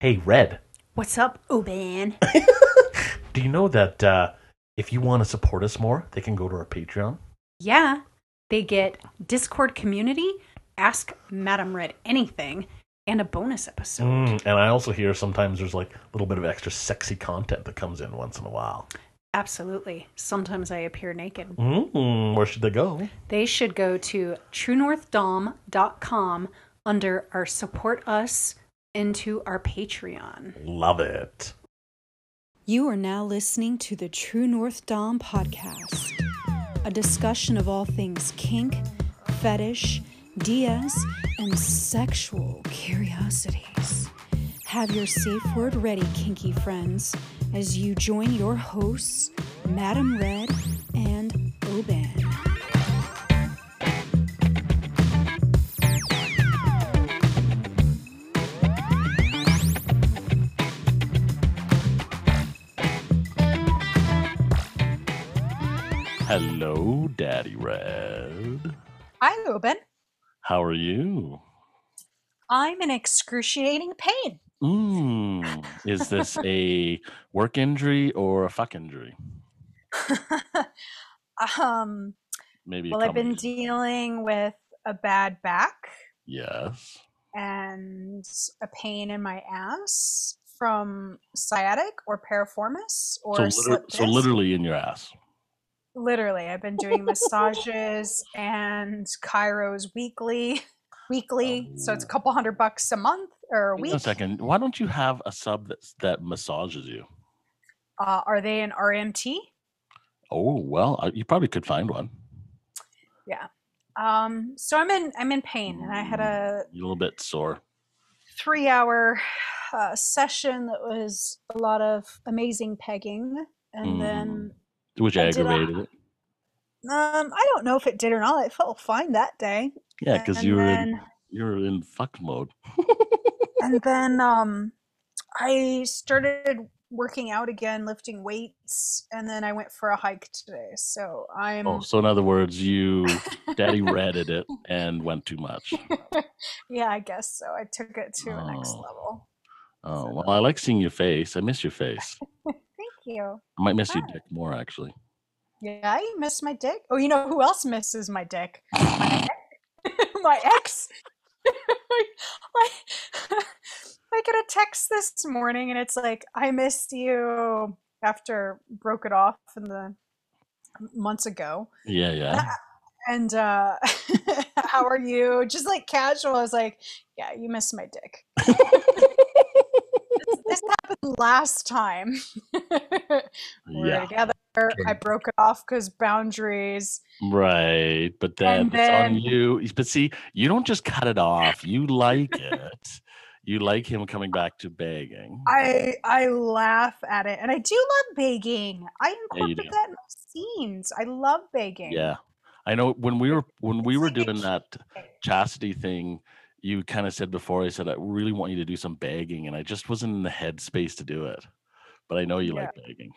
Hey, Red, What's up, Oban? do you know that uh, if you want to support us more, they can go to our Patreon? yeah, they get Discord community, Ask Madam Red anything, and a bonus episode. Mm, and I also hear sometimes there's like a little bit of extra sexy content that comes in once in a while. Absolutely. Sometimes I appear naked. Mm, where should they go? They should go to truenorthdom.com under our support us into our Patreon. Love it. You are now listening to the True North Dom podcast, a discussion of all things kink, fetish, DS, and sexual curiosities. Have your safe word ready, kinky friends, as you join your hosts, Madam Red and Oban. Hello, Daddy Red. Hi, Ruben. How are you? I'm in excruciating pain. Mm, is this a work injury or a fuck injury? um, Maybe. well, I've been dealing with a bad back Yes. and a pain in my ass from sciatic or piriformis or So, liter- so literally in your ass. Literally, I've been doing massages and chiros weekly. Weekly, so it's a Oh. couple hundred bucks a month or a week. a second. Why don't you have a sub that that massages you? Uh, are they an RMT? Oh well, uh, you probably could find one. Yeah. Um, so I'm in I'm in pain, and I had a You're a little bit sore. three hour uh, session that was a lot of amazing pegging and then Which I did a- aggravated it. um i don't know if it did or not it felt fine that day Yeah, because you were in, you were in fuck mode. and then um i started working out again lifting weights and then i went for a hike today so i'm Oh, so in other words, you daddy redded it and went too much. yeah i guess so i took it to a next Oh. level Oh well, I like seeing your face. I miss your face. You I might miss your Hi. dick more actually. yeah you miss my dick oh you know who else misses my dick my ex. I, I get a text this morning and it's like, I missed you after broke it off in the months ago. Yeah, yeah. And uh how are you? Just like casual. I was like, yeah, you missed my dick. This, happened last time. we were yeah. together. I broke it off because boundaries. Right. But then And it's on you. But see, you don't just cut it off. You like it. You like him coming back to begging. I I laugh at it, and I do love begging. I incorporate do. that in scenes. I love begging. Yeah. I know when we were when we were doing that chastity thing, you kind of said before, I said, I really want you to do some begging, and I just wasn't in the headspace to do it. But I know you like begging. You-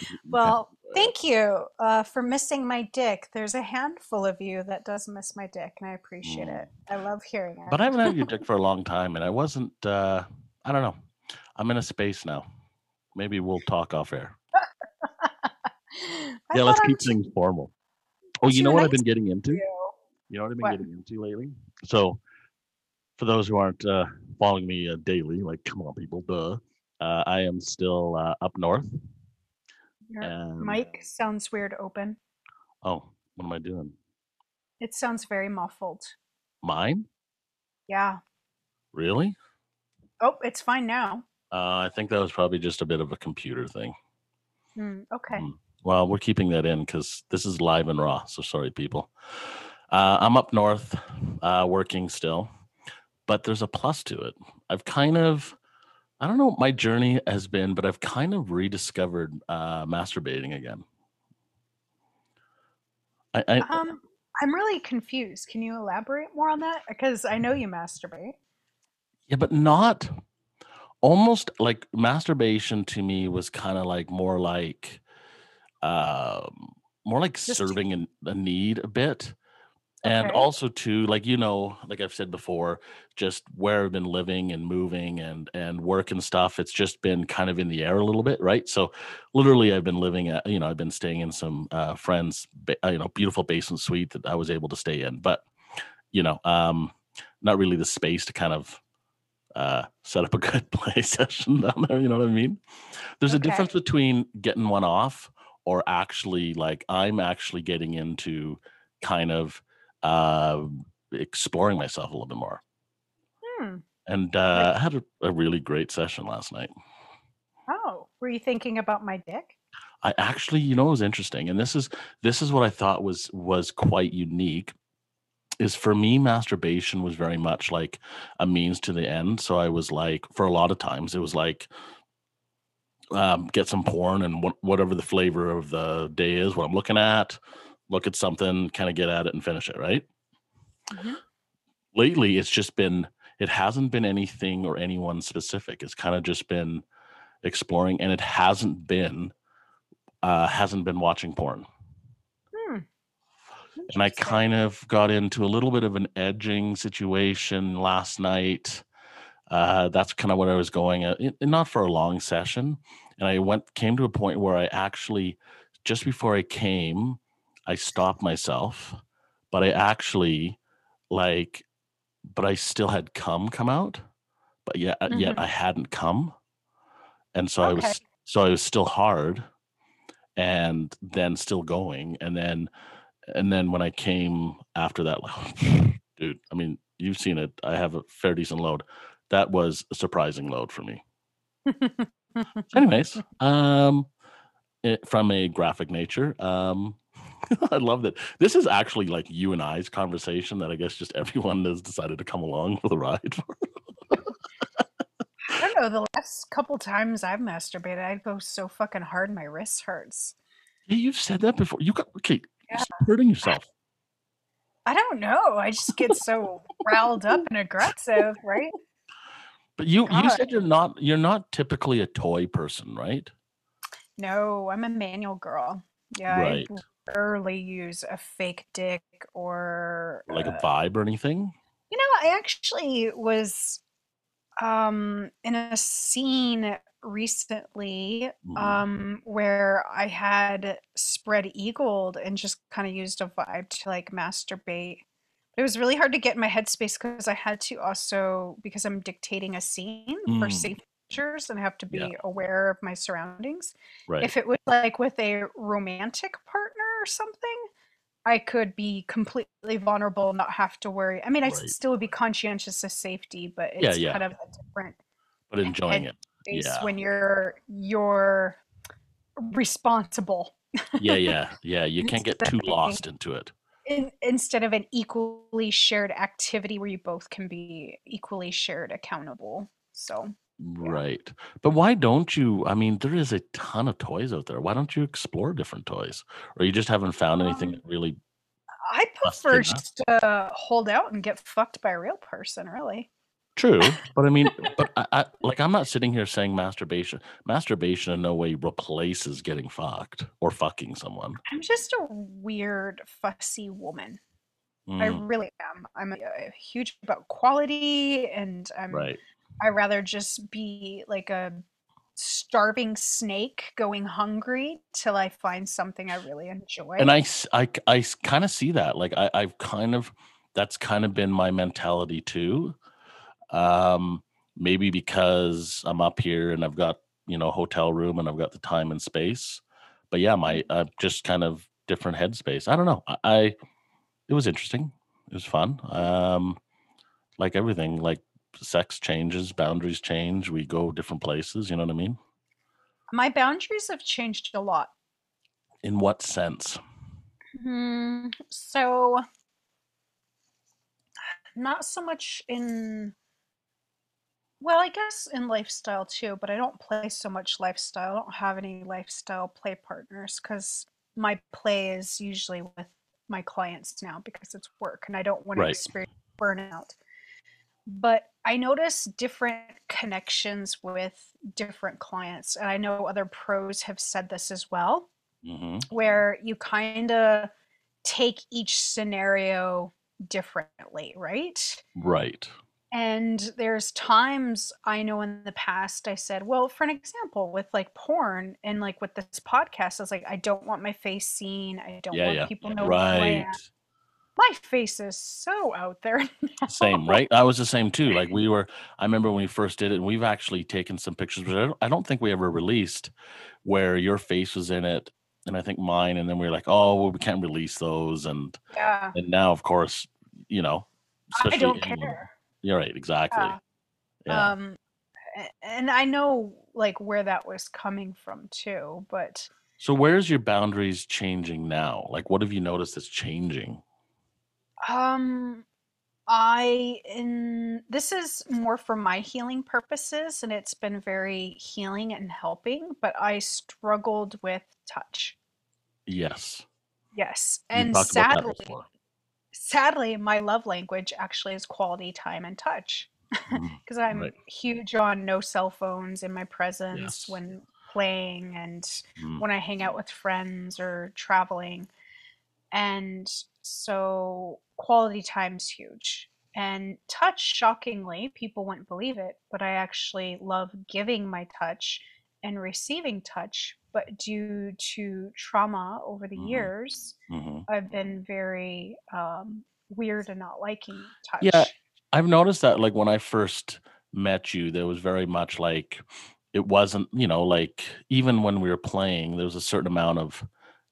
you kinda Well, thank you uh, for missing my dick. There's a handful of you that does miss my dick, and I appreciate Mm. it. I love hearing it. But I haven't had your dick for a long time, and I wasn't. uh I don't know. I'm in a space now. Maybe we'll talk off air. Yeah, let's I'm keep too- things formal. Oh, you know what I've been getting into? you. You know what I've been What? getting into lately? So, for those who aren't uh, following me uh, daily, like, come on, people, duh. Uh, I am still uh, up north. Your And, mic sounds weird open. Oh, what am I doing? It sounds very muffled. Mine? Yeah. Really? Oh, it's fine now. Uh, I think that was probably just a bit of a computer thing. Hmm, okay. Mm. Well, we're keeping that in because this is live and raw. So sorry, people. Uh, I'm up north, uh, working still, but there's a plus to it. I've kind of, I don't know what my journey has been, but I've kind of rediscovered uh, masturbating again. I, I Um, I'm really confused. Can you elaborate more on that? Because I know you masturbate. yeah, but not almost like masturbation to me was kind of like more like, um, more like Just- serving an, a need a bit. And Okay. also too like you know like i've said before just where i've been living and moving and and work and stuff it's just been kind of in the air a little bit right? So literally i've been living at you know i've been staying in some uh friends uh, you know beautiful basement suite that i was able to stay in but you know um not really the space to kind of uh set up a good play session down there you know what i mean? There's a difference between getting one off or actually like i'm actually getting into kind of uh exploring myself a little bit more Hmm. and uh i had a, a really great session last night Oh, were you thinking about my dick? i actually you know it was interesting and this is this is what i thought was was quite unique is for me masturbation was very much like a means to the end so i was like for a lot of times it was like um, get some porn and wh- whatever the flavor of the day is what i'm looking at look at something kind of get at it and finish it right Mhm. lately it's just been it hasn't been anything or anyone specific it's kind of just been exploring and it hasn't been uh hasn't been watching porn Hmm. and I kind of got into a little bit of an edging situation last night. Uh, that's kind of what I was going at, it- not for a long session. And I went came to a point where I actually, just before I came, I stopped myself, but I actually like, but I still had come come out, but yet yet Mhm. I hadn't come, and so I was so I was still hard, and then still going, and then and then when I came after that, dude, I mean, you've seen it. I have a fair decent load. That was a surprising load for me. Anyways, um, it, from a graphic nature, um, I love that. This is actually like you and I's conversation that I guess just everyone has decided to come along for the ride. I don't know. The last couple times I've masturbated, I'd go so fucking hard, my wrist hurts. Yeah, You've said that before. You got okay. Yeah. Stop hurting yourself. I don't know. I just get so riled up and aggressive, right? But you you said you're not you're not typically a toy person, right? No, I'm a manual girl. Yeah, Right. I rarely use a fake dick or like a uh, vibe or anything. You know, I actually was um in a scene recently Mhm. um where I had spread eagled and just kind of used a vibe to like masturbate. It was really hard to get in my headspace because I had to also because I'm dictating a scene for Mm. safe measures and I have to be Yeah. aware of my surroundings. Right. If it was like with a romantic partner something, I could be completely vulnerable, not have to worry. I mean, I Right. still would be conscientious of safety, but it's yeah. kind of a different but enjoying it. Yeah. when you're you're responsible Yeah, yeah, yeah. You can't get too lost into it. in, instead of an equally shared activity where you both can be equally shared accountable. So Right. But why don't you? I mean, there is a ton of toys out there. Why don't you explore different toys? Or you just haven't found anything Um, that really I prefer just to hold out and get fucked by a real person, really. true. But I mean, but I, I like I'm not sitting here saying masturbation. Masturbation in no way replaces getting fucked or fucking someone. I'm just a weird, fussy woman. I Mm, really am. I'm uh, huge about quality, and I'm. right. I rather just be like a starving snake going hungry till I find something I really enjoy. and I, I, I kind of see that. Like I, I've kind of, that's kind of been my mentality too. Um, maybe because I'm up here and I've got you know hotel room and I've got the time and space. But yeah, my uh, just kind of different headspace. I don't know. I, I it was interesting. It was fun. Um, like everything, like sex changes, boundaries change. We go different places. You know what I mean? My boundaries have changed a lot. In what sense? Hmm, so, not so much in. Well, I guess in lifestyle too, but I don't play so much lifestyle. I don't have any lifestyle play partners because my play is usually with my clients now because it's work and I don't want to experience burnout. But I notice different connections with different clients. And I know other pros have said this as well hmm where you kind of take each scenario differently, right? Right. And there's times I know in the past I said, well, for an example, with like porn and like with this podcast, I was like, I don't want my face seen. I don't Yeah, want yeah. people I Right. My face is so out there now. Same, right? I was the same too. Like we were, I remember when we first did it, and we've actually taken some pictures, but I don't, I don't think we ever released where your face was in it, and I think mine, and then we were like, oh, well, we can't release those, and Yeah. and now, of course, you know, I don't anyone- care. You're right, exactly. Yeah. Yeah, Um, and I know like where that was coming from too, but so where's your boundaries changing now? Like, what have you noticed that's changing? Um, I in this is more for my healing purposes, and it's been very healing and helping. But I struggled with touch. Yes, Yes, and talked about that sadly, sadly, my love language actually is quality time and touch. Because I'm Right. huge on no cell phones in my presence Yes. when playing and Mm. when I hang out with friends or traveling. And so quality time's huge. And touch, shockingly, people wouldn't believe it, but I actually love giving my touch and receiving touch. But due to trauma over the Mhm. years, Mhm. I've been very um, weird and not liking touch. Yeah, I've noticed that like when I first met you, there was very much like it wasn't, you know, like even when we were playing, there was a certain amount of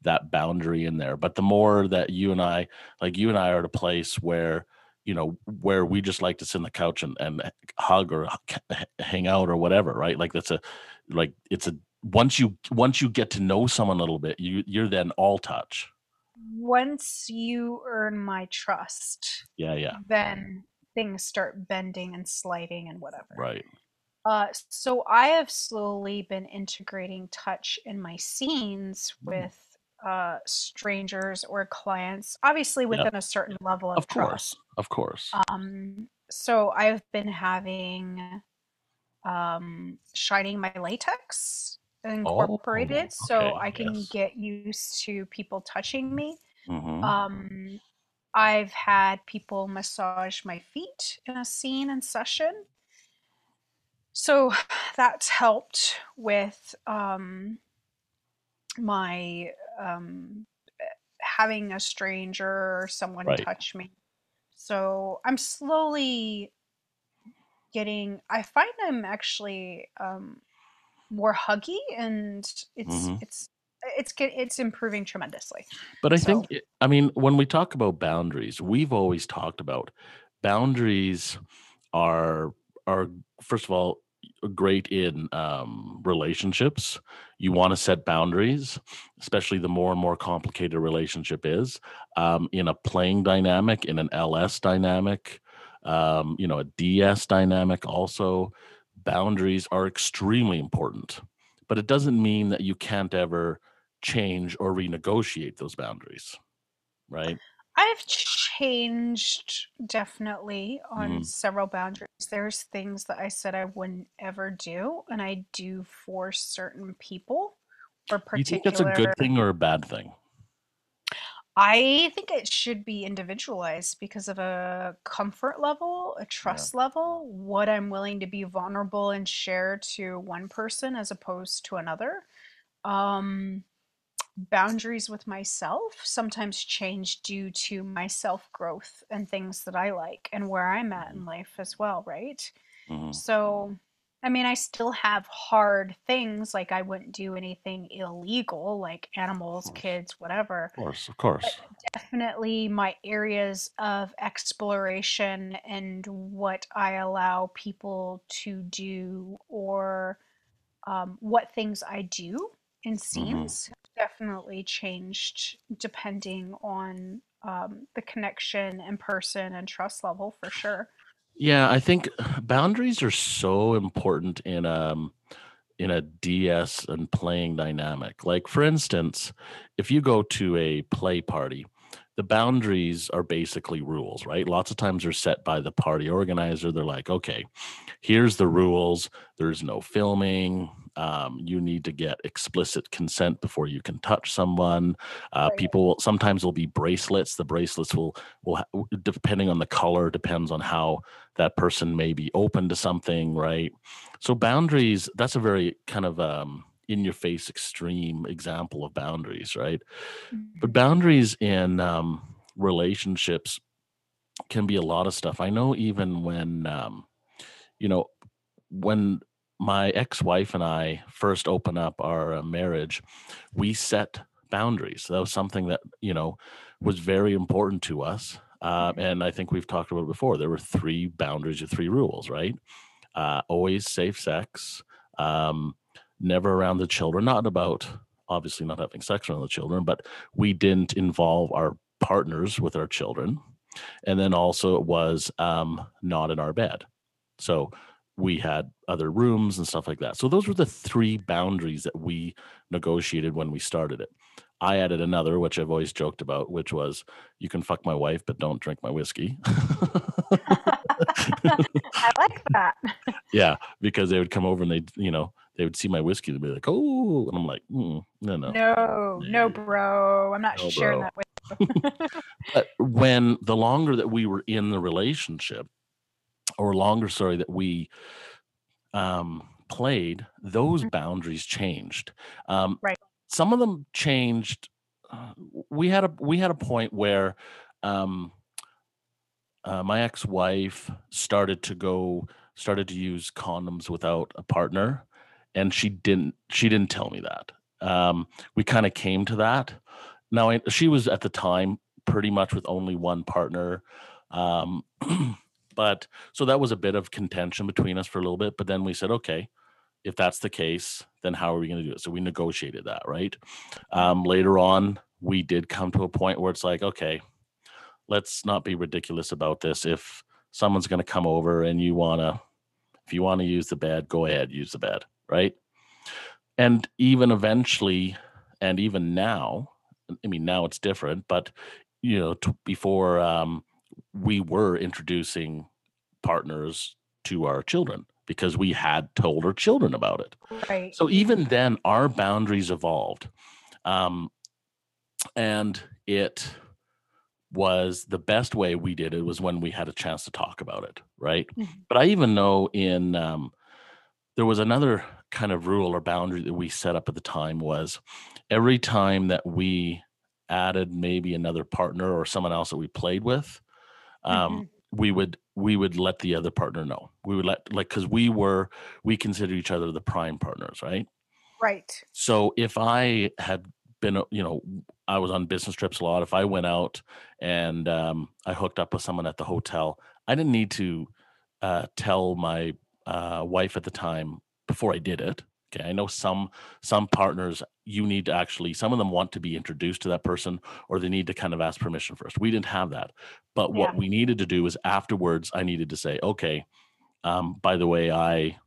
that boundary in there. But the more that you and I, like you and I are at a place where, you know, where we just like to sit on the couch and, and hug or hang out or whatever, right? Like that's a, like it's a, once you, once you get to know someone a little bit, you, you're then all touch. once you earn my trust, Yeah. Yeah. then things start bending and sliding and whatever. Right. Uh, so I have slowly been integrating touch in my scenes Mm. with uh, strangers or clients, obviously within a certain level of, Of course. Of course. Um, so I've been having um, shining my latex incorporated so Oh, okay, I can yes. get used to people touching me. hmm Um, I've had people massage my feet in a scene and session. So that's helped with um, my um, eh, having a stranger or someone Right. touch me. So I'm slowly getting, I find I'm actually um, more huggy and it's, Mhm. it's, it's it's improving tremendously. But I So- think, it- I mean, when we talk about boundaries, we've always talked about boundaries are are first of all great in um, relationships. You want to set boundaries, especially the more and more complicated relationship is. Um, in a playing dynamic, in an LS dynamic, um, you know, a DS dynamic, also boundaries are extremely important. But it doesn't mean that you can't ever change or renegotiate those boundaries, right? I've changed definitely on Mhm. several boundaries. There's things that I said I wouldn't ever do, and I do for certain people or particular. You think that's a good thing or a bad thing? I think it should be individualized because of a comfort level, a trust level, what I'm willing to be vulnerable and share to one person as opposed to another. Um, boundaries with myself sometimes change due to my self growth and things that I like and where I'm at in life as well, right? Mhm. So, I mean, I still have hard things like I wouldn't do anything illegal, like animals, kids, whatever Of course, of course. definitely my areas of exploration and what I allow people to do or um, what things I do in scenes have definitely changed depending on um, the connection and person and trust level for sure. Yeah, I think boundaries are so important in um in a DS and playing dynamic. Like for instance, if you go to a play party, the boundaries are basically rules, right? Lots of times they're set by the party organizer. They're like, okay, here's the rules. There's no filming. um, you need to get explicit consent before you can touch someone. Uh, Right. People will, sometimes will be bracelets. The bracelets will will ha- depending on the color depends on how that person may be open to something, right? So boundaries. That's a very kind of um, in your face extreme example of boundaries, right? But Mhm. boundaries in um, relationships can be a lot of stuff. I know even when, um, you know, when my ex-wife and I first open up our uh, marriage, we set boundaries. That was something that you know was very important to us. Uh, Mhm. and I think we've talked about it before. There were three boundaries or three rules, right? Uh, always safe sex, um, never around the children. Not about obviously not having sex around the children, but we didn't involve our partners with our children and then also it was um, not in our bed so we had other rooms and stuff like that so those were the three boundaries that we negotiated when we started it i added another which i've always joked about which was you can fuck my wife but don't drink my whiskey I like that. yeah because they would come over and they you know they would see my whiskey they'd be like oh and i'm like mm, no no No, no, No. bro. I'm not No, sharing bro. that with but when the longer that we were in the relationship or longer sorry that we um played those Mhm. boundaries changed um Right. some of them changed uh, we had a we had a point where um uh, my ex-wife started to go started to use condoms without a partner and she didn't she didn't tell me that. Um we kind of came to that. Now I, she was at the time pretty much with only one partner um but so that was a bit of contention between us for a little bit but then we said okay if that's the case then how are we going to do it? So we negotiated that right? Um later on we did come to a point where it's like okay let's not be ridiculous about this. If someone's going to come over and you want to if you want to use the bed go ahead use the bed right and even eventually and even now i mean now it's different but you know t- before um we were introducing partners to our children because we had told our children about it right. so even then, our boundaries evolved, um, and it was the best way we did it was when we had a chance to talk about it, right? Mhm. But I even know in um, there was another kind of rule or boundary that we set up at the time was every time that we added maybe another partner or someone else that we played with, um, Mhm. we would we would let the other partner know. We would let like because we were we consider each other the prime partners, right? Right. So if I had been, you know, I was on business trips a lot. If I went out and um, I hooked up with someone at the hotel, I didn't need to uh, tell my uh, wife at the time before I did it. Okay, I know some some partners you need to actually some of them want to be introduced to that person or they need to kind of ask permission first. We didn't have that, but what Yeah. we needed to do is afterwards I needed to say, okay, um, by the way, I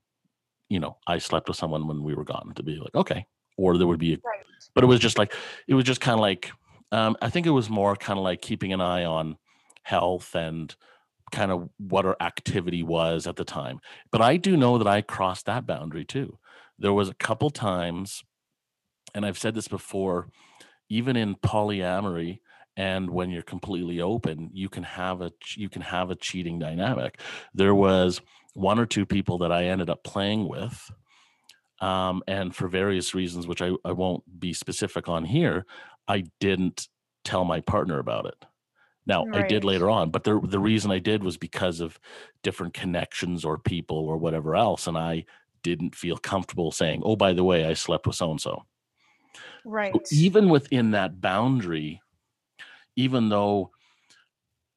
you know, I slept with someone when we were gone to be like, okay. Or there would be, a, Right. but it was just like, it was just kind of like, um, I think it was more kind of like keeping an eye on health and kind of what our activity was at the time. But I do know that I crossed that boundary too. There was a couple times, and I've said this before, even in polyamory, and when you're completely open, you can have a you can have a cheating dynamic. There was one or two people that I ended up playing with. Um, and for various reasons, which I, I won't be specific on here, I didn't tell my partner about it. Now I did later on, but the the reason I did was because of different connections or people or whatever else, and I didn't feel comfortable saying, "Oh, by the way, I slept with so and so." Right. So even within that boundary, even though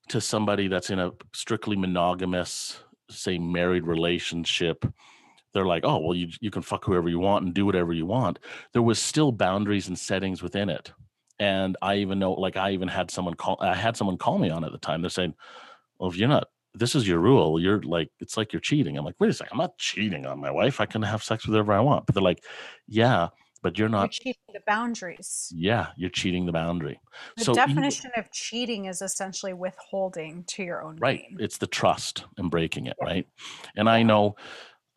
to somebody that's in a strictly monogamous, say married relationship, they're like, oh, well, you you can fuck whoever you want and do whatever you want. There was still boundaries and settings within it. And I even know, like, I even had someone call, I had someone call me on at the time. They're saying, well, if you're not, this is your rule. You're like, it's like you're cheating. I'm like, wait a second, I'm not cheating on my wife. I can have sex with whoever I want. But they're like, yeah, but you're You're not. cheating the boundaries. Yeah, you're cheating the boundary. The So definition of cheating is essentially withholding to your own right it's the trust and breaking it right and i know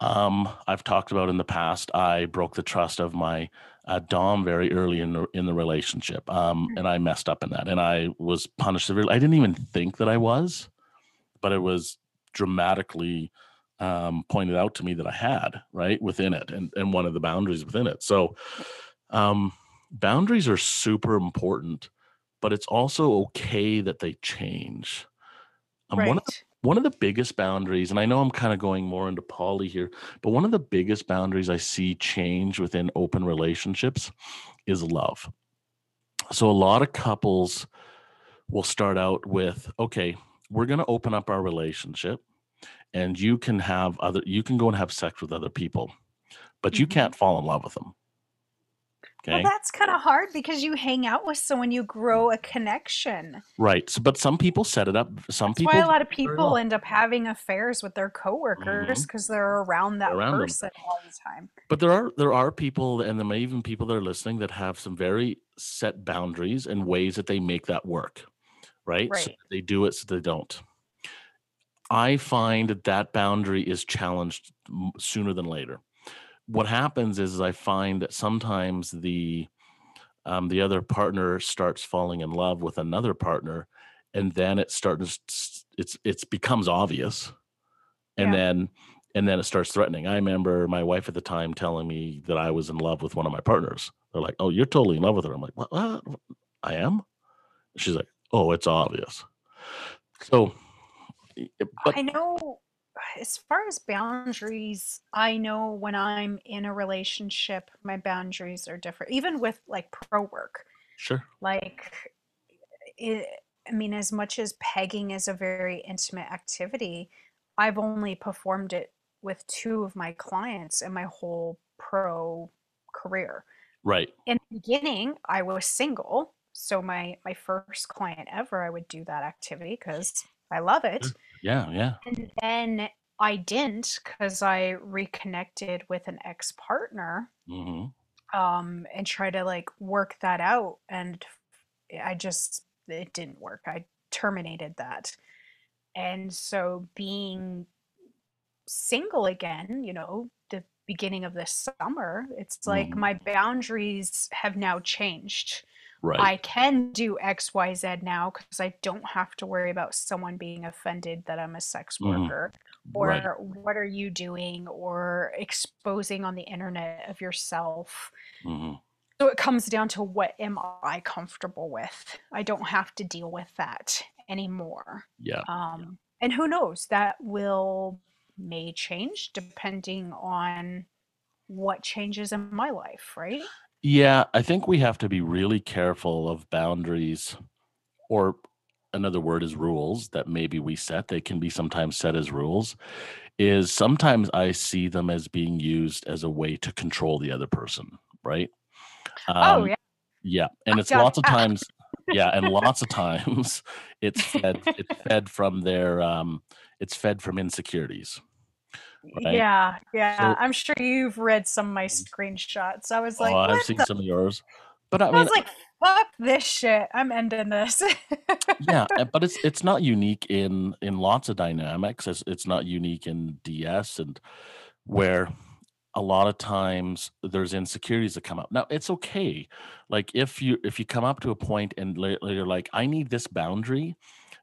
Um, I've talked about in the past. I broke the trust of my uh, dom very early in the in the relationship, um, Mm. and I messed up in that, and I was punished severely. I didn't even think that I was, but it was dramatically um, pointed out to me that I had right within it, and and one of the boundaries within it. So, um, boundaries are super important, but it's also okay that they change. Um, one of the right. One of the biggest boundaries, and I know I'm kind of going more into poly here, but one of the biggest boundaries I see change within open relationships is love. So a lot of couples will start out with, okay, we're going to open up our relationship and you can have other you can go and have sex with other people, but you Mhm. can't fall in love with them. Well, that's kind of hard because you hang out with someone, you grow a connection. Right. So, but some people set it up some That's people why a lot of do it very people end up having affairs with their coworkers mm-hmm. because they're around that Around them. person all the time. But there are there are people, and there may even people that are listening that have some very set boundaries and ways that they make that work, right? So Right. they do it, so they don't. I find that that boundary is challenged sooner than later. What happens is, I find that sometimes the um, the other partner starts falling in love with another partner, and then it starts it's it's becomes obvious, and Yeah. then and then it starts threatening. I remember my wife at the time telling me that I was in love with one of my partners. They're like, "Oh, you're totally in love with her." I'm like, "What? what? I am?" She's like, "Oh, it's obvious." So, but I know as far as boundaries, I know when I'm in a relationship, my boundaries are different. Even with like pro work, sure, like it, I mean, as much as pegging is a very intimate activity, I've only performed it with two of my clients in my whole pro career. right, In the beginning, I was single, so my my first client ever, I would do that activity because I love it. Mm. Yeah, yeah, And then I didn't because I reconnected with an ex partner hmm um, and try to like work that out. And I just, it didn't work. I terminated that. And so being single again, you know, the beginning of this summer, it's like Mhm. my boundaries have now changed. Right, I can do XYZ now because I don't have to worry about someone being offended that I'm a sex Mhm. worker or right, what are you doing or exposing on the internet of yourself. hmm So it comes down to what am I comfortable with? I don't have to deal with that anymore. yeah, Um, and who knows, that will may change depending on what changes in my life, right? Yeah. I think we have to be really careful of boundaries, or another word is rules that maybe we set. They can be sometimes set as rules. Is sometimes I see them as being used as a way to control the other person, right? Oh, Um, yeah. yeah, and it's lots of times, yeah, and lots of times it's fed it's fed from their um, it's fed from insecurities, right? Yeah, yeah. So I'm sure you've read some of my screenshots. I was like, oh, I've seen the? some of yours, but I I mean, was like, fuck this shit. I'm ending this. yeah, uh, but it's it's not unique in in lots of dynamics. It's it's not unique in DS and where a lot of times there's insecurities that come up. Now it's okay, like if you if you come up to a point and you're like, I need this boundary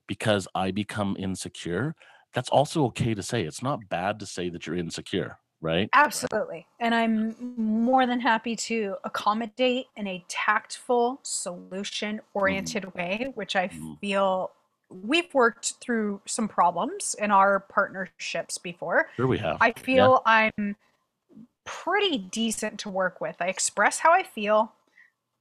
because I become insecure. That's also okay to say. It's not bad to say that you're insecure, right? Absolutely. And I'm more than happy to accommodate in a tactful, solution Mhm, oriented way, which I mhm. feel we've worked through some problems in our partnerships before. Sure, we have. I Yeah, feel I'm pretty decent to work with. I express how I feel,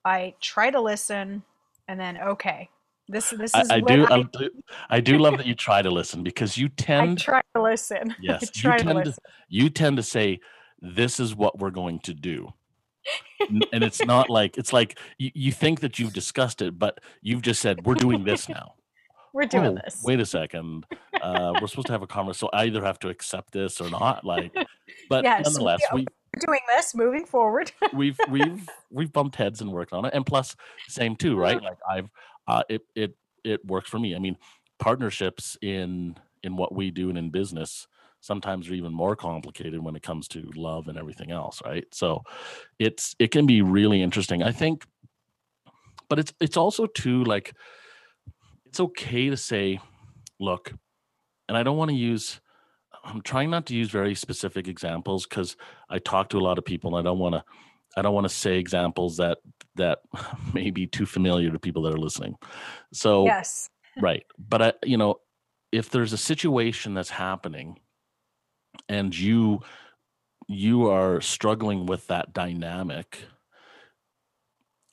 I try to listen, and then, okay, this this I, is I what do. I I do. I do love that you try to listen because you tend I try to listen. Yes, you try to tend to listen. you tend to say, "This is what we're going to do," and it's not like it's like you, you think that you've discussed it, but you've just said, "We're doing this now." We're doing Oh, this. wait a second. Uh, we're supposed to have a conversation, so I either have to accept this or not. Like, but Yes, we nonetheless, are we doing this moving forward. we've we've we've bumped heads and worked on it, and plus, same too, right? Like I've uh, it it it works for me. I mean, partnerships in in what we do and in business sometimes are even more complicated when it comes to love and everything else right so it's it can be really interesting i think but it's it's also too like it's okay to say look and i don't want to use i'm trying not to use very specific examples because i talk to a lot of people and i don't want to i don't want to say examples that that may be too familiar to people that are listening so Yes. right but i you know if there's a situation that's happening and you you are struggling with that dynamic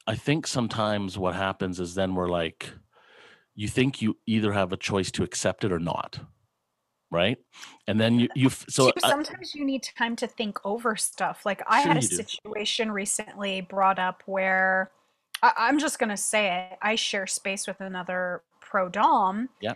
i think sometimes what happens is then we're like you think you either have a choice to accept it or not right and then you you so Too, I- sometimes you need time to think over stuff. Like I Sure had a you do. situation recently brought up where I, I'm just gonna say it. I share space with another pro dom. yeah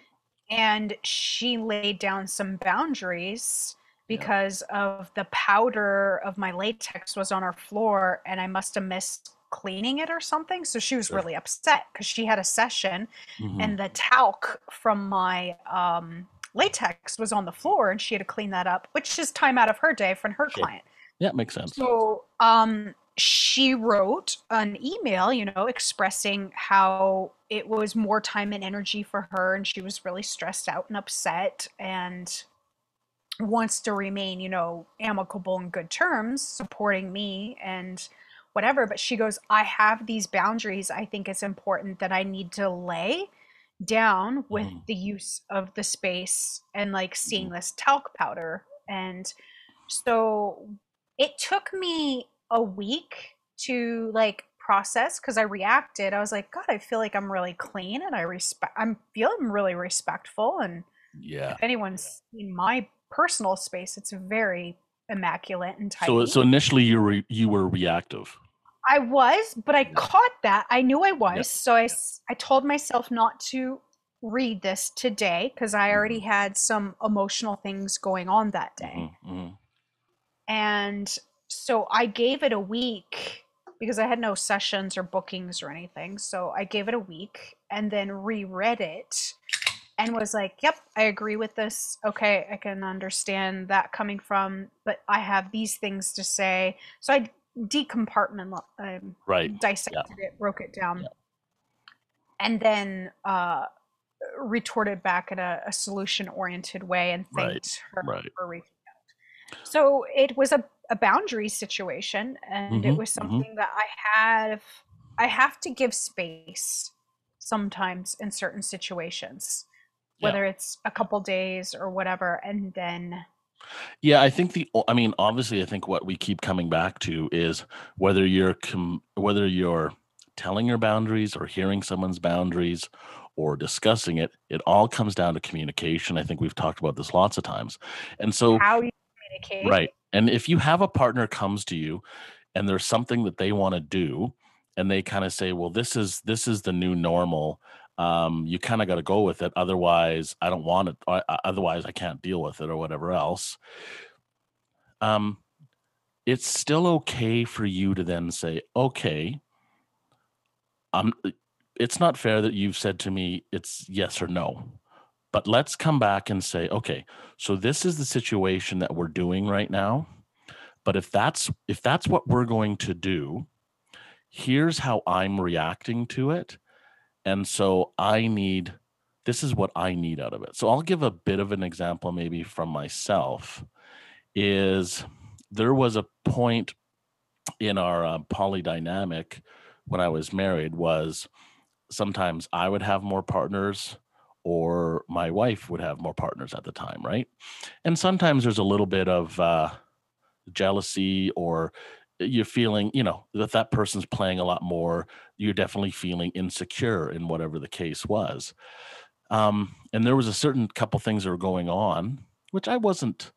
And she laid down some boundaries Yeah. because of the powder of my latex was on our floor and I must have missed cleaning it or something. So she was Sure. really upset because she had a session Mhm. and the talc from my um, latex was on the floor and she had to clean that up which is time out of her day from her Sure. client. Yeah makes sense. So um, she wrote an email you know expressing how it was more time and energy for her and she was really stressed out and upset and wants to remain you know amicable and good terms supporting me and whatever. But she goes i have these boundaries i think it's important that i need to lay down with Mhm. the use of the space and like seeing this talc powder and so it took me a week to like process because i reacted. I was like god i feel like i'm really clean and i respect i'm feeling really respectful and yeah. if anyone's seen my personal space it's very immaculate and tidy. so so initially you were you were reactive I was, but I caught that. I knew I was. Yeah. So I told myself not to read this today because I already Mm-hmm. had some emotional things going on that day. Mhm, mhm. And so I gave it a week because I had no sessions or bookings or anything. So I gave it a week and then reread it and was like, yep, I agree with this. Okay, I can understand that coming from, but I have these things to say. So I decompartment um, right dissected it, broke it down, Yeah. and then uh, retorted back in a, a solution oriented way and Right, thanked her right. for reaching out. So it was a, a boundary situation, and it Mhm, was mhm. something that I have. I have to give space sometimes in certain situations, Yeah. whether it's a couple days or whatever, and then Yeah, I think the I mean obviously I think what we keep coming back to is whether you're com- whether you're telling your boundaries or hearing someone's boundaries or discussing it, it all comes down to communication. I think we've talked about this lots of times. And so how you communicate. right. And if you have a partner comes to you and there's something that they want to do and they kind of say, "Well, this is this is the new normal." Um, you kind of got to go with it. Otherwise, I don't want it. o- o- Otherwise, I can't deal with it or whatever else. Um, it's still okay for you to then say, "Okay, I'm." It's not fair that you've said to me it's yes or no, but let's come back and say, okay, so this is the situation that we're doing right now. But if that's if that's what we're going to do, here's how I'm reacting to it. And so I need this is what I need out of it. So I'll give a bit of an example maybe from myself is there was a point in our uh, polydynamic when I was married was sometimes I would have more partners or my wife would have more partners at the time, right? And sometimes there's a little bit of uh, jealousy or you're feeling, you know, that that person's playing a lot more. You're definitely feeling insecure in whatever the case was. Um, and there was a certain couple things that were going on, which I wasn't,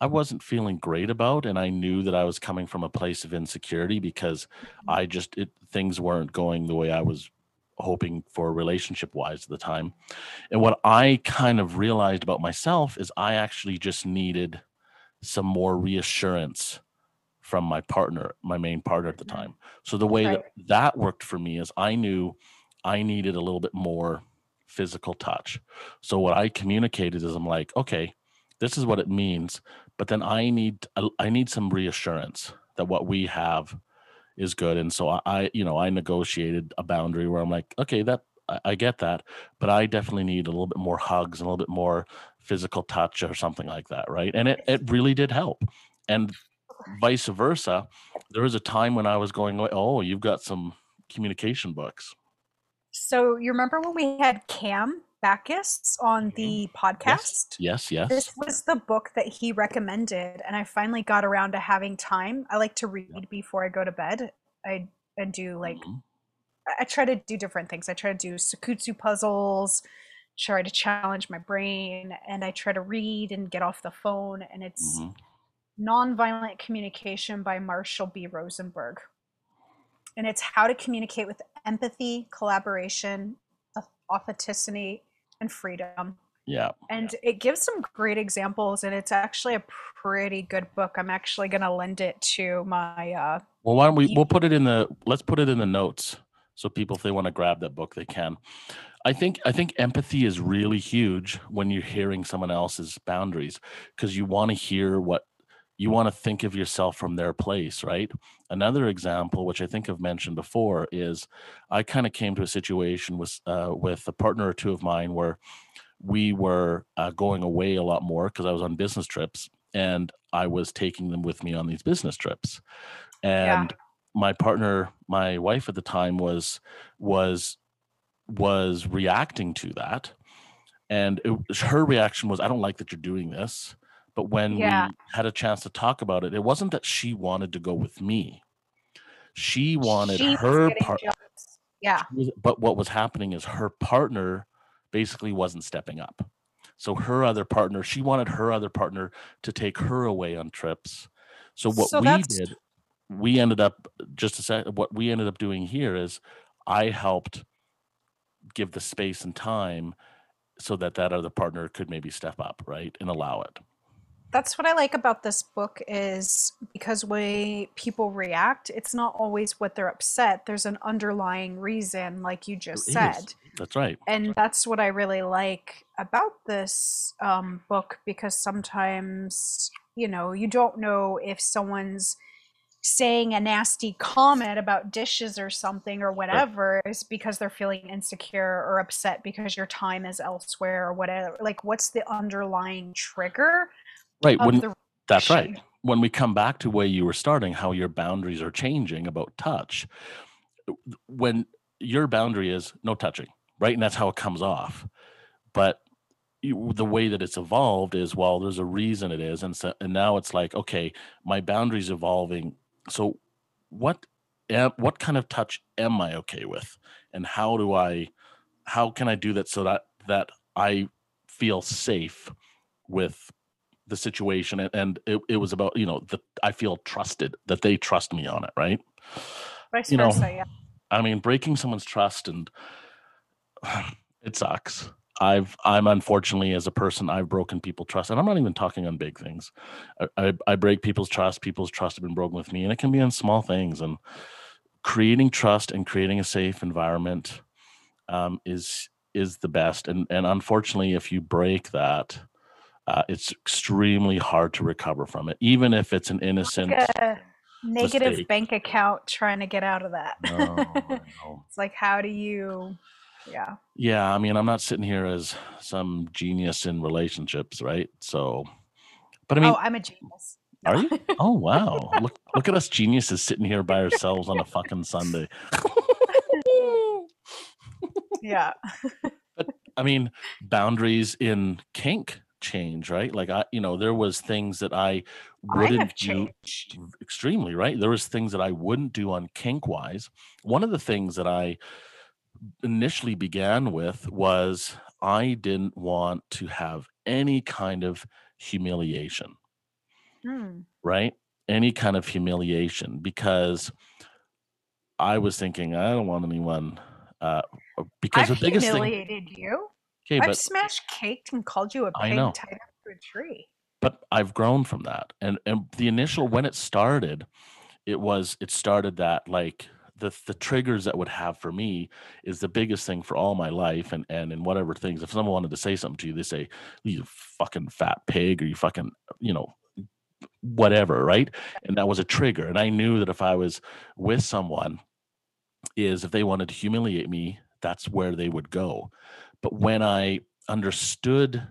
I wasn't feeling great about, and I knew that I was coming from a place of insecurity because I just it, things weren't going the way I was hoping for relationship wise at the time. And what I kind of realized about myself is I actually just needed some more reassurance from my partner, my main partner at the Mhm. time. So the way that that worked for me is I knew I needed a little bit more physical touch. So what I communicated is I'm like, okay, this is what it means but then i need I need some reassurance that what we have is good and so i you know i negotiated a boundary where i'm like okay that I, I get that but i definitely need a little bit more hugs and a little bit more physical touch or something like that right and it, it really did help and vice versa there was a time when i was going oh you've got some communication books So you remember when we had Cam Backus on the podcast? yes yes This was the book that he recommended, and I finally got around to having time. I like to read before I go to bed. I I do like Mhm. I- try to do different things. I try to do Sakutsu puzzles, try to challenge my brain, and I try to read and get off the phone. And it's Mhm. Nonviolent Communication by Marshall B. Rosenberg. And it's how to communicate with empathy, collaboration, authenticity, and freedom. yeah And it gives some great examples, and it's actually a pretty good book. I'm actually going to lend it to my. Uh, Well, why don't we? We'll put it in the. Let's put it in the notes so people, if they want to grab that book, they can. I think. I think empathy is really huge when you're hearing someone else's boundaries because you want to hear what you want to think of yourself from their place, right? Another example, which I think I've mentioned before, is I kind of came to a situation with uh, with a partner or two of mine where we were uh, going away a lot more because I was on business trips and I was taking them with me on these business trips Yeah. and my partner my wife at the time was was was reacting to that and it, was- her reaction was i don't like that you're doing this but when Yeah. we had a chance to talk about it it wasn't that she wanted to go with me she wanted she her part jealous. Yeah. but what was happening is her partner basically wasn't stepping up so her other partner she wanted her other partner to take her away on trips so what So we did we ended up just a sec what we ended up doing here is i helped give the space and time so that that other partner could maybe step up right and allow it that's what I like about this book is because when people react, it's not always what they're upset. There's an underlying reason, like you just is. said. that's right And that's what I really like about this um, book because sometimes, you know, you don't know if someone's saying a nasty comment about dishes or something or whatever is because they're feeling insecure or upset because your time is elsewhere or whatever. Like, what's the underlying trigger? Right when the that's right. when we come back to where you were starting how your boundaries are changing about touch when your boundary is no touching right and that's how it comes off. But you, the way that it's evolved is well there's a reason it is and so and now it's like okay my boundaries evolving. So what am, what kind of touch am i okay with? And how do i how can i do that so that that i feel safe with the situation and, it, it was about you know the i feel trusted that they trust me on it right Vice you know, versa, yeah. I mean, breaking someone's trust and it sucks. I've I'm unfortunately as a person I've broken people trust, and I'm not even talking on big things. I, I, I break people's trust. People's trust have been broken with me, and it can be on small things. And creating trust and creating a safe environment um, is is the best. And and unfortunately, if you break that, uh, it's extremely hard to recover from it, even if it's an innocent. Like negative mistake. bank account trying to get out of that. No, it's like, how do you, yeah. Yeah, I mean, I'm not sitting here as some genius in relationships, right? So, but I mean, oh, I'm a genius. are you? Oh, wow! look, look at us geniuses sitting here by ourselves on a fucking Sunday. Yeah. But I mean, boundaries in kink change, right? Like I, you know, there was things that I wouldn't do extremely, right? There was things that I wouldn't do on kink wise. One of the things that I initially began with was I didn't want to have any kind of humiliation, Hmm. right? Any kind of humiliation because I was thinking I don't want anyone uh because I've the biggest thing humiliated you. Okay, I've but smashed cake and called you a pig tied up to a tree. but I've grown from that. And and the initial when it started, it was it started that like the the triggers that would have for me is the biggest thing for all my life and and in whatever things if someone wanted to say something to you they say you fucking fat pig or you fucking you know whatever right and that was a trigger and i knew that if i was with someone is if they wanted to humiliate me that's where they would go but when i understood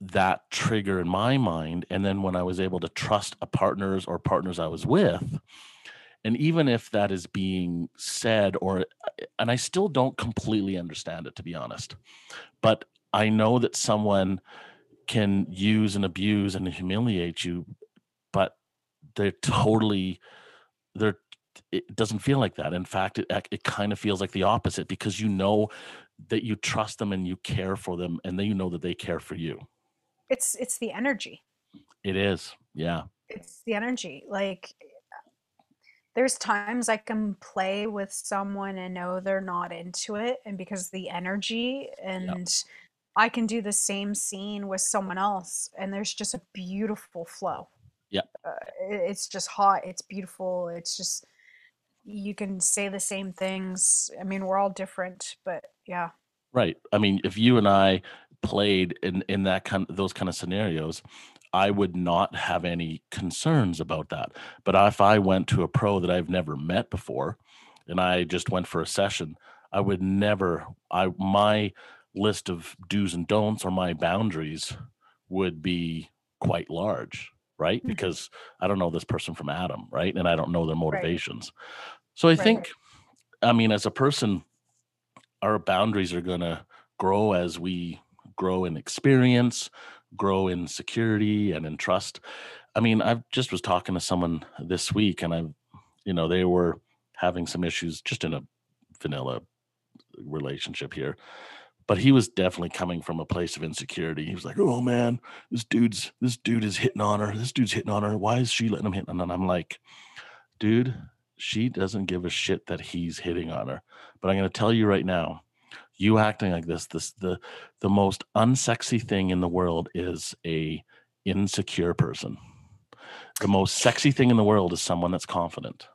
that trigger in my mind and then when i was able to trust a partners or partners i was with and even if that is being said or and i still don't completely understand it to be honest but i know that someone can use and abuse and humiliate you but they're totally they're it doesn't feel like that. In fact it it kind of feels like the opposite because you know that you trust them and you care for them and then you know that they care for you it's it's the energy it is yeah it's the energy like there's times I can play with someone and know they're not into it, and because the energy, and yep. I can do the same scene with someone else, and there's just a beautiful flow. Yeah, uh, it's just hot. It's beautiful. It's just you can say the same things. I mean, we're all different, but yeah. Right. I mean, if you and I played in in that kind those kind of scenarios, I would not have any concerns about that. But if I went to a pro that I've never met before and I just went for a session, I would never I my list of do's and don'ts or my boundaries would be quite large, right? Mm-hmm. Because I don't know this person from Adam, right? And I don't know their motivations. Right. So I right. think I mean as a person our boundaries are going to grow as we grow in experience, grow in security and in trust. I mean, I just was talking to someone this week and I, you know, they were having some issues just in a vanilla relationship here. But he was definitely coming from a place of insecurity. He was like, "Oh man, this dude's this dude is hitting on her. This dude's hitting on her. Why is she letting him hit?" And I'm like, "Dude, she doesn't give a shit that he's hitting on her. But I'm going to tell you right now, you acting like this this the the most unsexy thing in the world is a insecure person. The most sexy thing in the world is someone that's confident.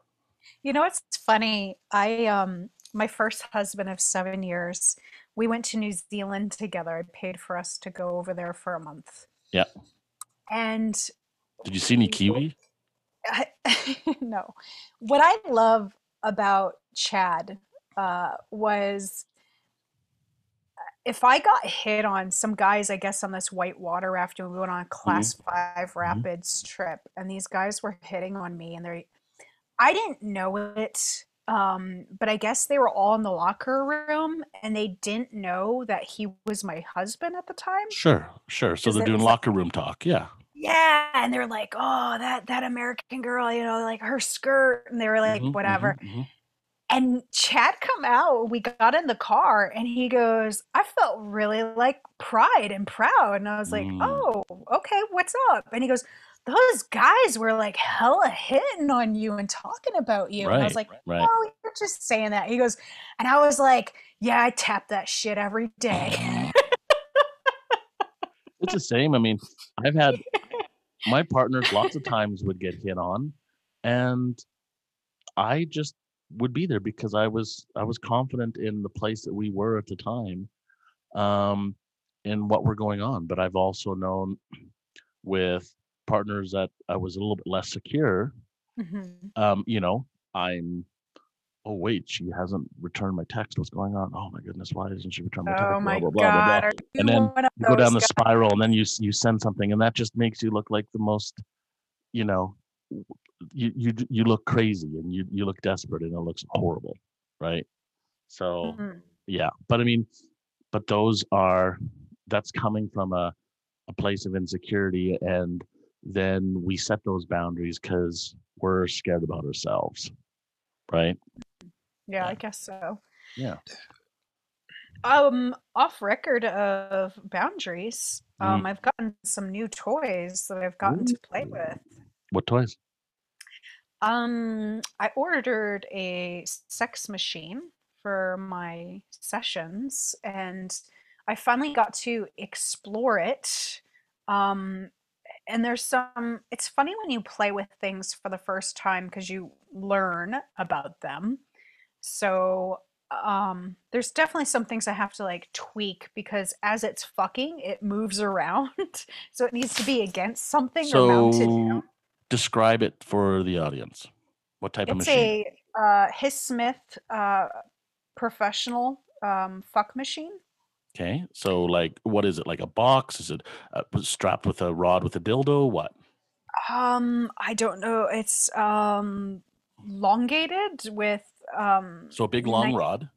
You know what's funny? I um my first husband of seven years we went to new zealand together. I paid for us to go over there for a month. Yeah. And did you see any kiwi I, no what i love about chad uh, was if I got hit on some guys, I guess on this white water raft, we went on a class mm-hmm. 5 mm-hmm. rapids mm-hmm. trip, and these guys were hitting on me, and they, I didn't know it, um, but I guess they were all in the locker room, and they didn't know that he was my husband at the time. Sure, sure. So they're doing locker room talk, yeah. Yeah, and they're like, "Oh, that that American girl, you know, like her skirt," and they were like, mm-hmm, "Whatever." Mm-hmm, mm-hmm. And Chad come out, we got in the car and he goes, I felt really like pride and proud. And I was like, mm. oh, okay, what's up? And he goes, those guys were like hella hitting on you and talking about you. Right, and I was like, right. oh, you're just saying that. He goes, and I was like, yeah, I tap that shit every day. it's the same. I mean, I've had my partners lots of times would get hit on and I just would be there because I was I was confident in the place that we were at the time, um, in what were going on. But I've also known with partners that I was a little bit less secure. Mm-hmm. Um, you know, I'm. Oh wait, she hasn't returned my text. What's going on? Oh my goodness, why isn't she returning my text? Oh my blah, blah, god! Blah, and then you go down the guys? spiral, and then you you send something, and that just makes you look like the most, you know, you you you look crazy and you you look desperate and it looks horrible, right? So mm-hmm. yeah, but I mean, but those are that's coming from a a place of insecurity and then we set those boundaries because we're scared about ourselves right yeah, yeah, i guess so yeah um off record of boundaries um mm. i've gotten some new toys that i've gotten Ooh. to play with what toys um, I ordered a sex machine for my sessions, and I finally got to explore it. Um, and there's some it's funny when you play with things for the first time because you learn about them so um there's definitely some things i have to like tweak because as it's fucking it moves around so it needs to be against something or mounted So down. describe it for the audience. What type of machine? it's a uh Hismith uh professional um fuck machine Okay. So like what is it? Like a box? Is it uh, strapped with a rod with a dildo? What? um i don't know it's um elongated with um So a big long Nice. rod.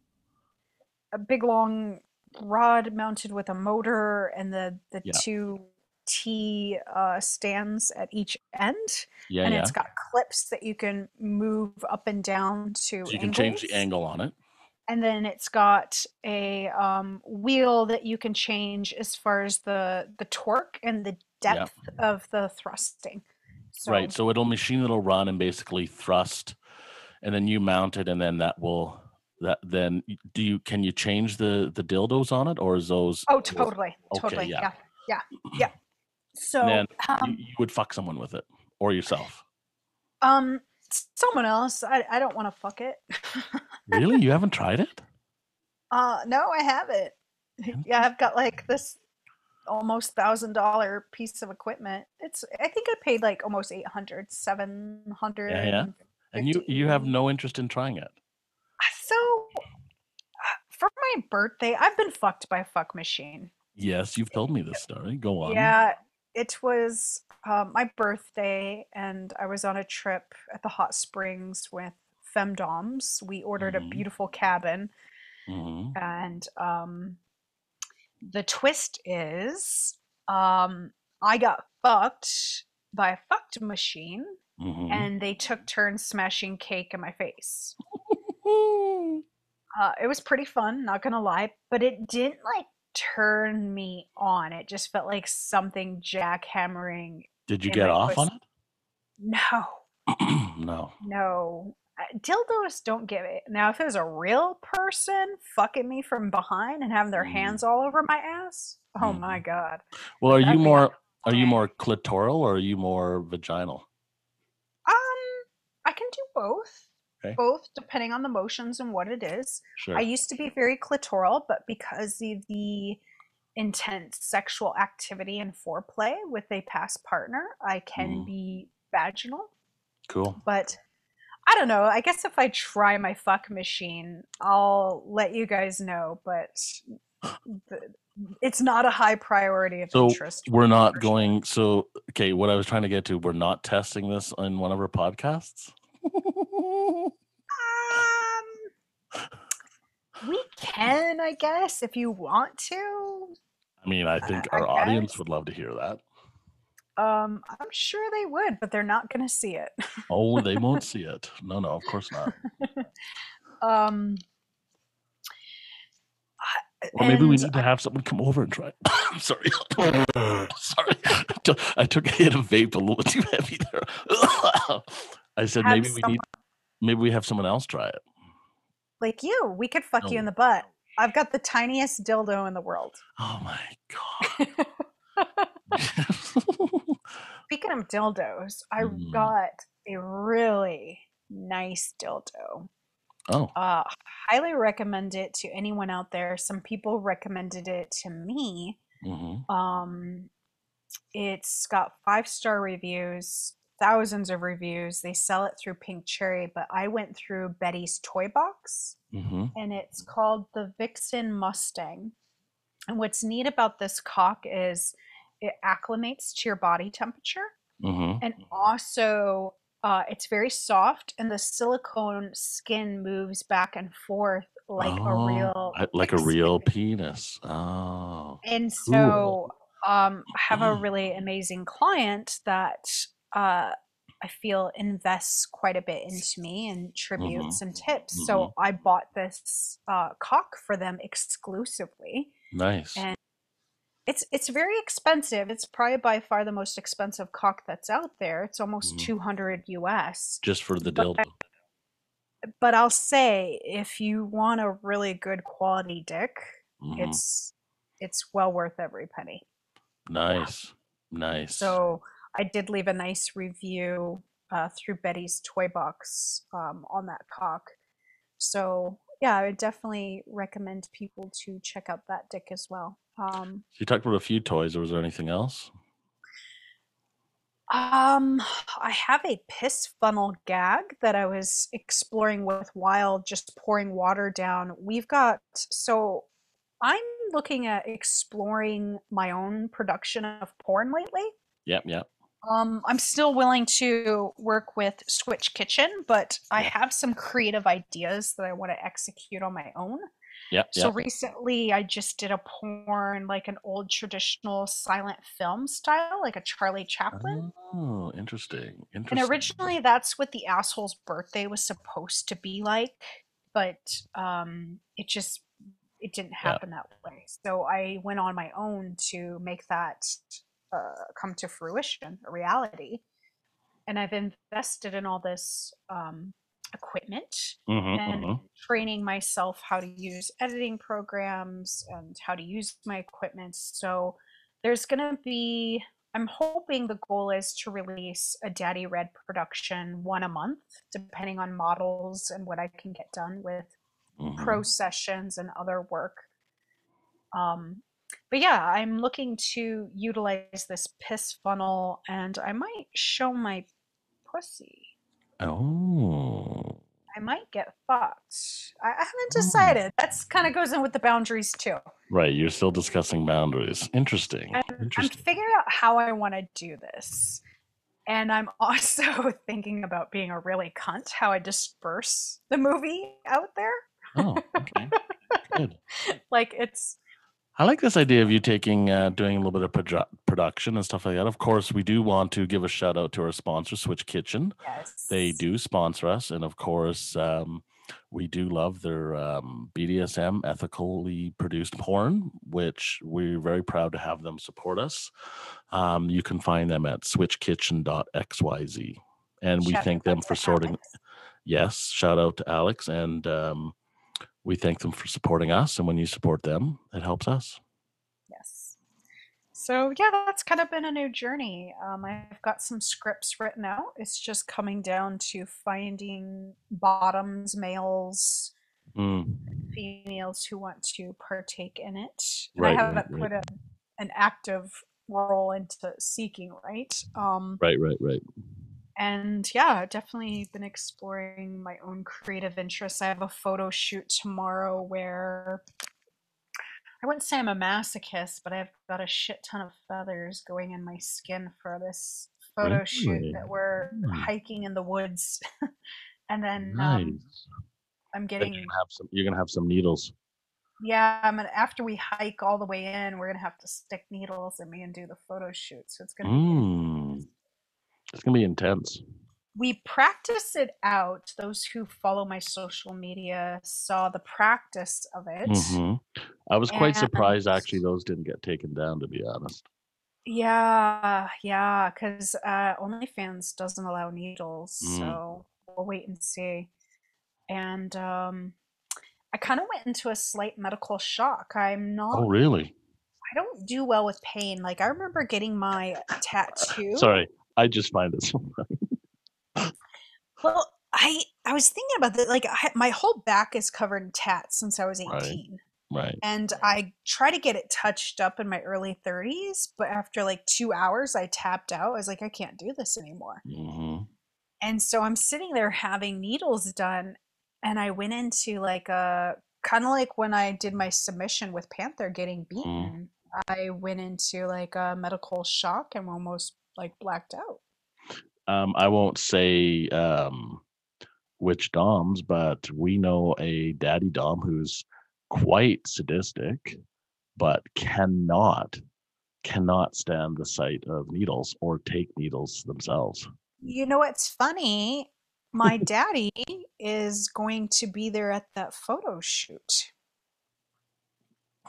a big long rod mounted with a motor and the the Yeah. two T uh, stands at each end, Yeah, and yeah. it's got clips that you can move up and down to. So you can change the angle on it. and then it's got a um, wheel that you can change as far as the the torque and the Yeah. depth of the thrusting. So, Right. So it'll machine it'll run and basically thrust and then you mount it and then that will that then do you can you change the the dildos on it or is those Oh, totally, Okay, totally, yeah. yeah, yeah, yeah. So, um, you, you would fuck someone with it or yourself. um, someone else. I I don't want to fuck it. Really? You haven't tried it? Uh, no, I haven't. Yeah, I've got like this almost thousand dollar piece of equipment. It's I think I paid like almost 800, 700. Yeah, yeah. And you you have no interest in trying it. So uh, for my birthday, I've been fucked by a fuck machine. Yes, you've told me this story. Go on. Yeah, it was uh, my birthday, and I was on a trip at the hot springs with femdoms. We ordered Mhm. a beautiful cabin, hmm and um, the twist is um, I got fucked by a fucked machine, hmm and they took turns smashing cake in my face. Uh, it was pretty fun, not gonna lie, but it didn't like turn me on. It just felt like something jackhammering. Did you get off on it? No, no. no. Dildos don't give it. Now, if it was a real person fucking me from behind and having their Mhm. hands all over my ass, oh my god. Well, are you That'd be more are you more clitoral or are you more vaginal? Um, I can do both. Okay. Both, depending on the motions and what it is. Sure. I used to be very clitoral, but because of the intense sexual activity and foreplay with a past partner, I can Mhm. be vaginal. cool. But I don't know. I guess if I try my fuck machine, I'll let you guys know. But the, it's not a high priority of So interest. we're not sure. going so okay, what I was trying to get to, we're not testing this on one of our podcasts. Um, we can, I guess, if you want to. I mean, I think I our audience would love to hear that. Um, I'm sure they would, but they're not going to see it. Oh, they won't see it. No, no, of course not. um, Or maybe we need to have someone come over and try. it. I'm sorry. sorry. I took- a hit of vape a little too heavy there. I said have maybe we need maybe we have someone else try it. like you. We could fuck you in the butt. I've got the tiniest dildo in the world. Oh my god. Speaking of dildos, I Mm. got a really nice dildo. oh, Uh, highly recommend it to anyone out there. Some people recommended it to me. Mm-hmm. Um, it's got five star reviews, thousands of reviews. They sell it through Pink Cherry, but I went through Betty's Toy Box hmm and it's called the Vixen Mustang. And what's neat about this cock is it acclimates to your body temperature hmm and also uh, it's very soft and the silicone skin moves back and forth like a real like a real penis. Oh, and Cool. so um, I have a really amazing client that uh, I feel invests quite a bit into me and tributes and tips. So I bought this uh, cock for them exclusively. nice. And it's it's very expensive. It's probably by far the most expensive cock that's out there. It's almost Mhm. 200 US. Just for the but- dildo. But I'll say if you want a really good quality dick, Mhm. it's it's well worth every penny. Nice. Nice. So I did leave a nice review uh, through Betty's Toy Box um, on that cock. So yeah, I would definitely recommend people to check out that dick as well. Um, You talked about a few toys, or was there anything else? um, I have a piss funnel gag that I was exploring with while just pouring water down. We've got so I'm looking at exploring my own production of porn lately. Yep, yep. Um, I'm still willing to work with Switch Kitchen, but I have some creative ideas that I want to execute on my own. Yep, So yep. recently, I just did a porn, like an old traditional silent film style, like a Charlie Chaplin. Oh, interesting. And Interesting. originally, that's what the asshole's birthday was supposed to be like, but um, it just it didn't Yeah. happen that way. So I went on my own to make that uh, come to fruition, a reality. And I've invested in all this um, equipment Mhm, and mhm. training myself how to use editing programs and how to use my equipment. So there's going to be, I'm hoping the goal is to release a Daddy Red production one a month, depending on models and what I can get done with Mhm. pro sessions and other work. Um, but yeah, I'm looking to utilize this piss funnel and I might show my pussy. Oh. I might get fucked. I, I haven't Oh. decided. That's kind of goes in with the boundaries too. Right. You're still discussing boundaries. Interesting. I'm Interesting. figuring out how I want to do this. And I'm also thinking about being a really cunt, how I disperse the movie out there. Oh, okay. Good. Like it's I like this idea of you taking, uh, doing a little bit of produ- production and stuff like that. Of course, we do want to give a shout out to our sponsor, Switch Kitchen. yes. They do sponsor us, and of course, um, we do love their um, BDSM ethically produced porn, which we're very proud to have them support us. Um, you can find them at switchkitchen.xyz, and we Shout thank them for sorting. Alex. Yes, shout out to Alex, and um, we thank them for supporting us. And when you support them, it helps us. Yes. So yeah, that's kind of been a new journey. Um, I've got some scripts written out. It's just coming down to finding bottoms, males, Mm, females who want to partake in it. And Right, I haven't right. put a, an active role into seeking, right? Um, right, right, right. And yeah, definitely been exploring my own creative interests. I have a photo shoot tomorrow where I wouldn't say I'm a masochist, but I've got a shit ton of feathers going in my skin for this photo shoot that we're Hmm. hiking in the woods. and then Nice. um, I'm getting you're gonna have some. You're gonna have some needles. yeah, I mean after we hike all the way in, we're gonna have to stick needles in me and do the photo shoot. So it's gonna be Mm. It's gonna be intense. we practice it out. Those who follow my social media saw the practice of it. hmm I was quite surprised actually those didn't get taken down. To be honest. Yeah, yeah, because uh, OnlyFans doesn't allow needles, Mm. so we'll wait and see. And um, I kind of went into a slight medical shock. I'm not, Oh, really? I don't do well with pain. Like I remember getting my tattoo. Sorry, I just find it so funny. Well, I I was thinking about that. Like I, my whole back is covered in tats since I was 18. Right. and I try to get it touched up in my early 30s, but after like two hours, I tapped out. I was like, I can't do this anymore. Mm-hmm. And so I'm sitting there having needles done, and I went into like a kind of like when I did my submission with Panther getting beaten. I went into like a medical shock and almost like blacked out. Um, I won't say um, which doms, but we know a daddy dom who's quite sadistic, but cannot cannot stand the sight of needles or take needles themselves. You know what's funny? My daddy is going to be there at that photo shoot,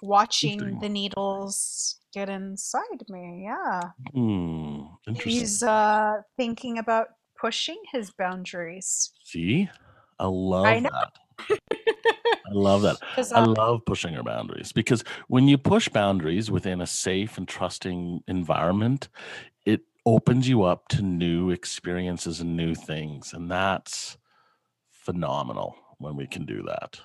watching the needles get inside me. Yeah, Hmm. Interesting. he's uh, thinking about pushing his boundaries. See, I love know. that. I love that. I uh, love pushing our boundaries because when you push boundaries within a safe and trusting environment, it opens you up to new experiences and new things. And that's phenomenal when we can do that.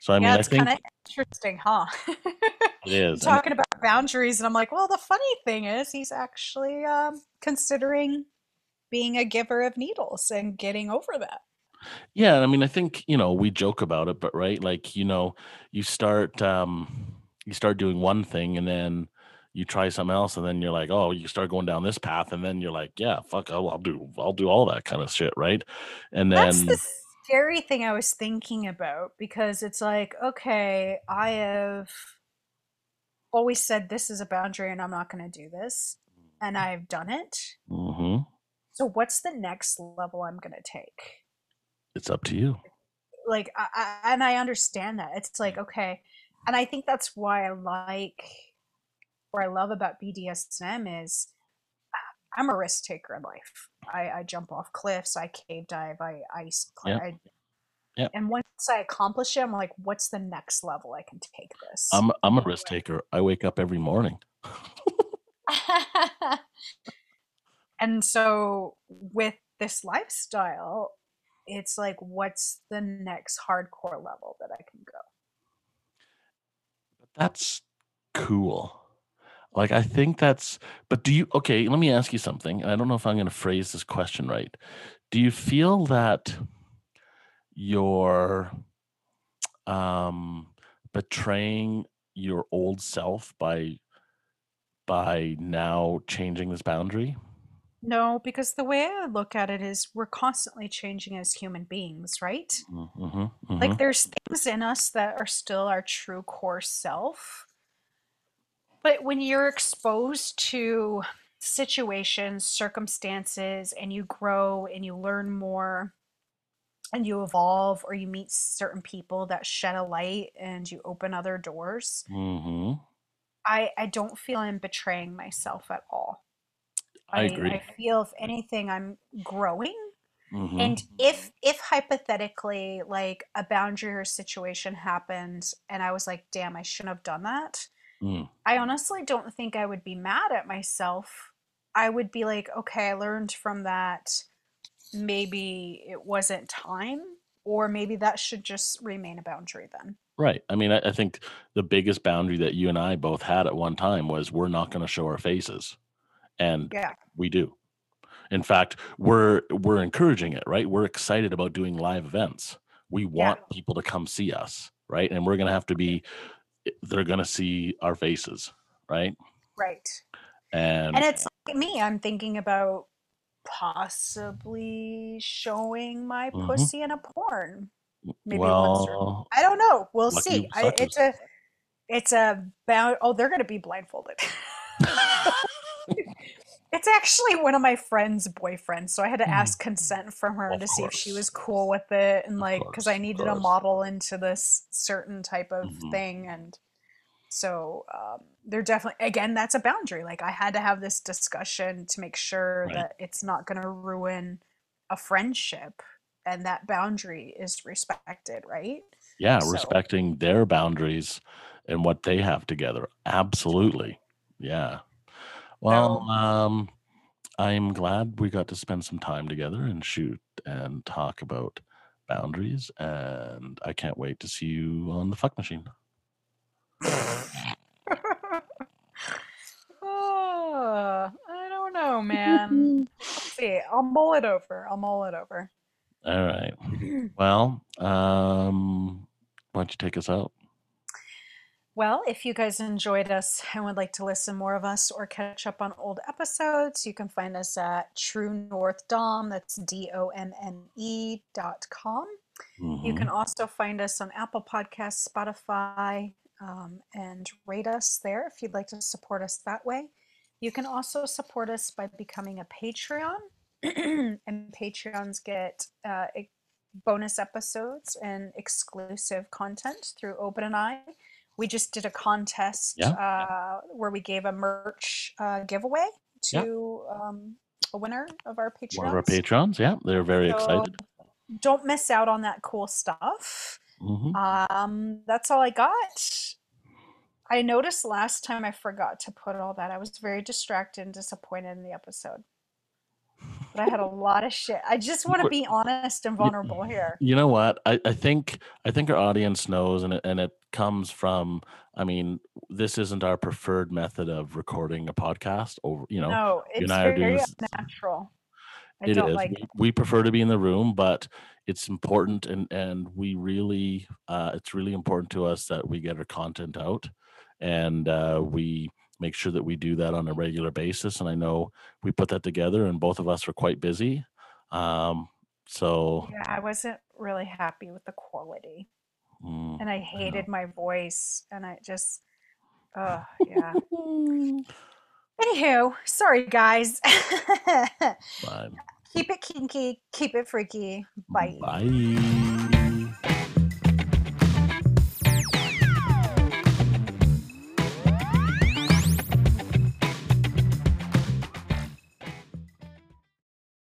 So I mean, yeah, I think kind of interesting, huh? it is. Talking about boundaries, and I'm like, well, the funny thing is, he's actually um, considering being a giver of needles and getting over that. Yeah, I mean, I think you know we joke about it, but right, like you know, you start um, you start doing one thing, and then you try something else, and then you're like, oh, you start going down this path, and then you're like, yeah, fuck, I'll, I'll do, I'll do all that kind of shit, right? And then That's the scary thing I was thinking about because it's like, okay, I have always said this is a boundary and I'm not going to do this, and I've done it. hmm So, what's the next level I'm going to take? it's up to you. Like, I, I, and I understand that. It's like, okay. And I think that's why I like, or I love about BDSM is I'm a risk taker in life. I, I jump off cliffs, I cave dive, I ice climb. Yep. I, Yep. And once I accomplish it, I'm like, what's the next level I can take this? I'm I'm a risk taker. I wake up every morning. and so with this lifestyle, it's like, what's the next hardcore level that I can go? That's cool. Like I think that's but do you okay, let me ask you something. I don't know if I'm going to phrase this question right. Do you feel that you're um betraying your old self by by now changing this boundary? No, because the way I look at it is we're constantly changing as human beings, right? Mm-hmm, Like there's things in us that are still our true core self. But when you're exposed to situations, circumstances, and you grow and you learn more and you evolve or you meet certain people that shed a light and you open other doors, hmm I, I don't feel I'm betraying myself at all. I agree. I feel if anything, I'm growing Mhm. and if if hypothetically like a boundary or situation happened and I was like, damn, I shouldn't have done that, Mm. I honestly don't think I would be mad at myself. I would be like, okay, I learned from that. Maybe it wasn't time, or maybe that should just remain a boundary then. Right. I mean, I, I think the biggest boundary that you and I both had at one time was we're not going to show our faces, and Yeah. we do. In fact, we're we're encouraging it, right? We're excited about doing live events. We want people to come see us, right? And we're going to have to be eh, they're going to see our faces, right? Right. And, And it's like me, I'm thinking about possibly showing my Mhm. pussy in a porn. maybe well, I don't know. We'll see. I, it's a it's a bound oh they're gonna be blindfolded. it's actually one of my friend's boyfriends, so I had to Mm. ask consent from her Of to see if she was cool with it and like because I needed a model into this certain type of Mhm. thing and so um, they're definitely again that's a boundary like i had to have this discussion to make sure Right. that it's not going to ruin a friendship and that boundary is respected right yeah, So- respecting their boundaries and what they have together. Absolutely. Yeah. Well, um, I'm glad we got to spend some time together and shoot and talk about boundaries. And I can't wait to see you on the fuck machine. oh, i don't know man Let's see i'll mull it over i'll mull it over All right. Well, um, why don't you take us out? Well, if you guys enjoyed us and would like to listen more of us or catch up on old episodes, you can find us at True North Dom. That's D O M N E dot com. You Mhm. can also find us on Apple Podcasts, Spotify, um, and rate us there if you'd like to support us that way. You can also support us by becoming a Patreon, and Patreons get uh, bonus episodes and exclusive content through Open and I. We just did a contest Yeah. uh, where we gave a merch uh, giveaway Yeah. to um, a winner of our Patreon. One of our patrons. Yeah, they're very So- excited. Don't miss out on that cool stuff. Mhm. Um, that's all I got. I noticed last time I forgot to put all that. I was very distracted and disappointed in the episode. But I had a lot of shit. I just want to be honest and vulnerable here. You know what? I, I think I think our audience knows, and it, and it comes from. I mean, this isn't our preferred method of recording a podcast. Over, you know, No, you it's and I are very doing unnatural. I It is. like We, we prefer to be in the room, but it's important, and and we really, uh, it's really important to us that we get our content out, and uh, we make sure that we do that on a regular basis. And I know we put that together, and both of us are quite busy. Um, so Yeah, I wasn't really happy with the quality. mm, And I hated my voice. And I just, uh, yeah. Anywho, sorry guys. fine. keep it kinky, keep it freaky. Bye. Bye.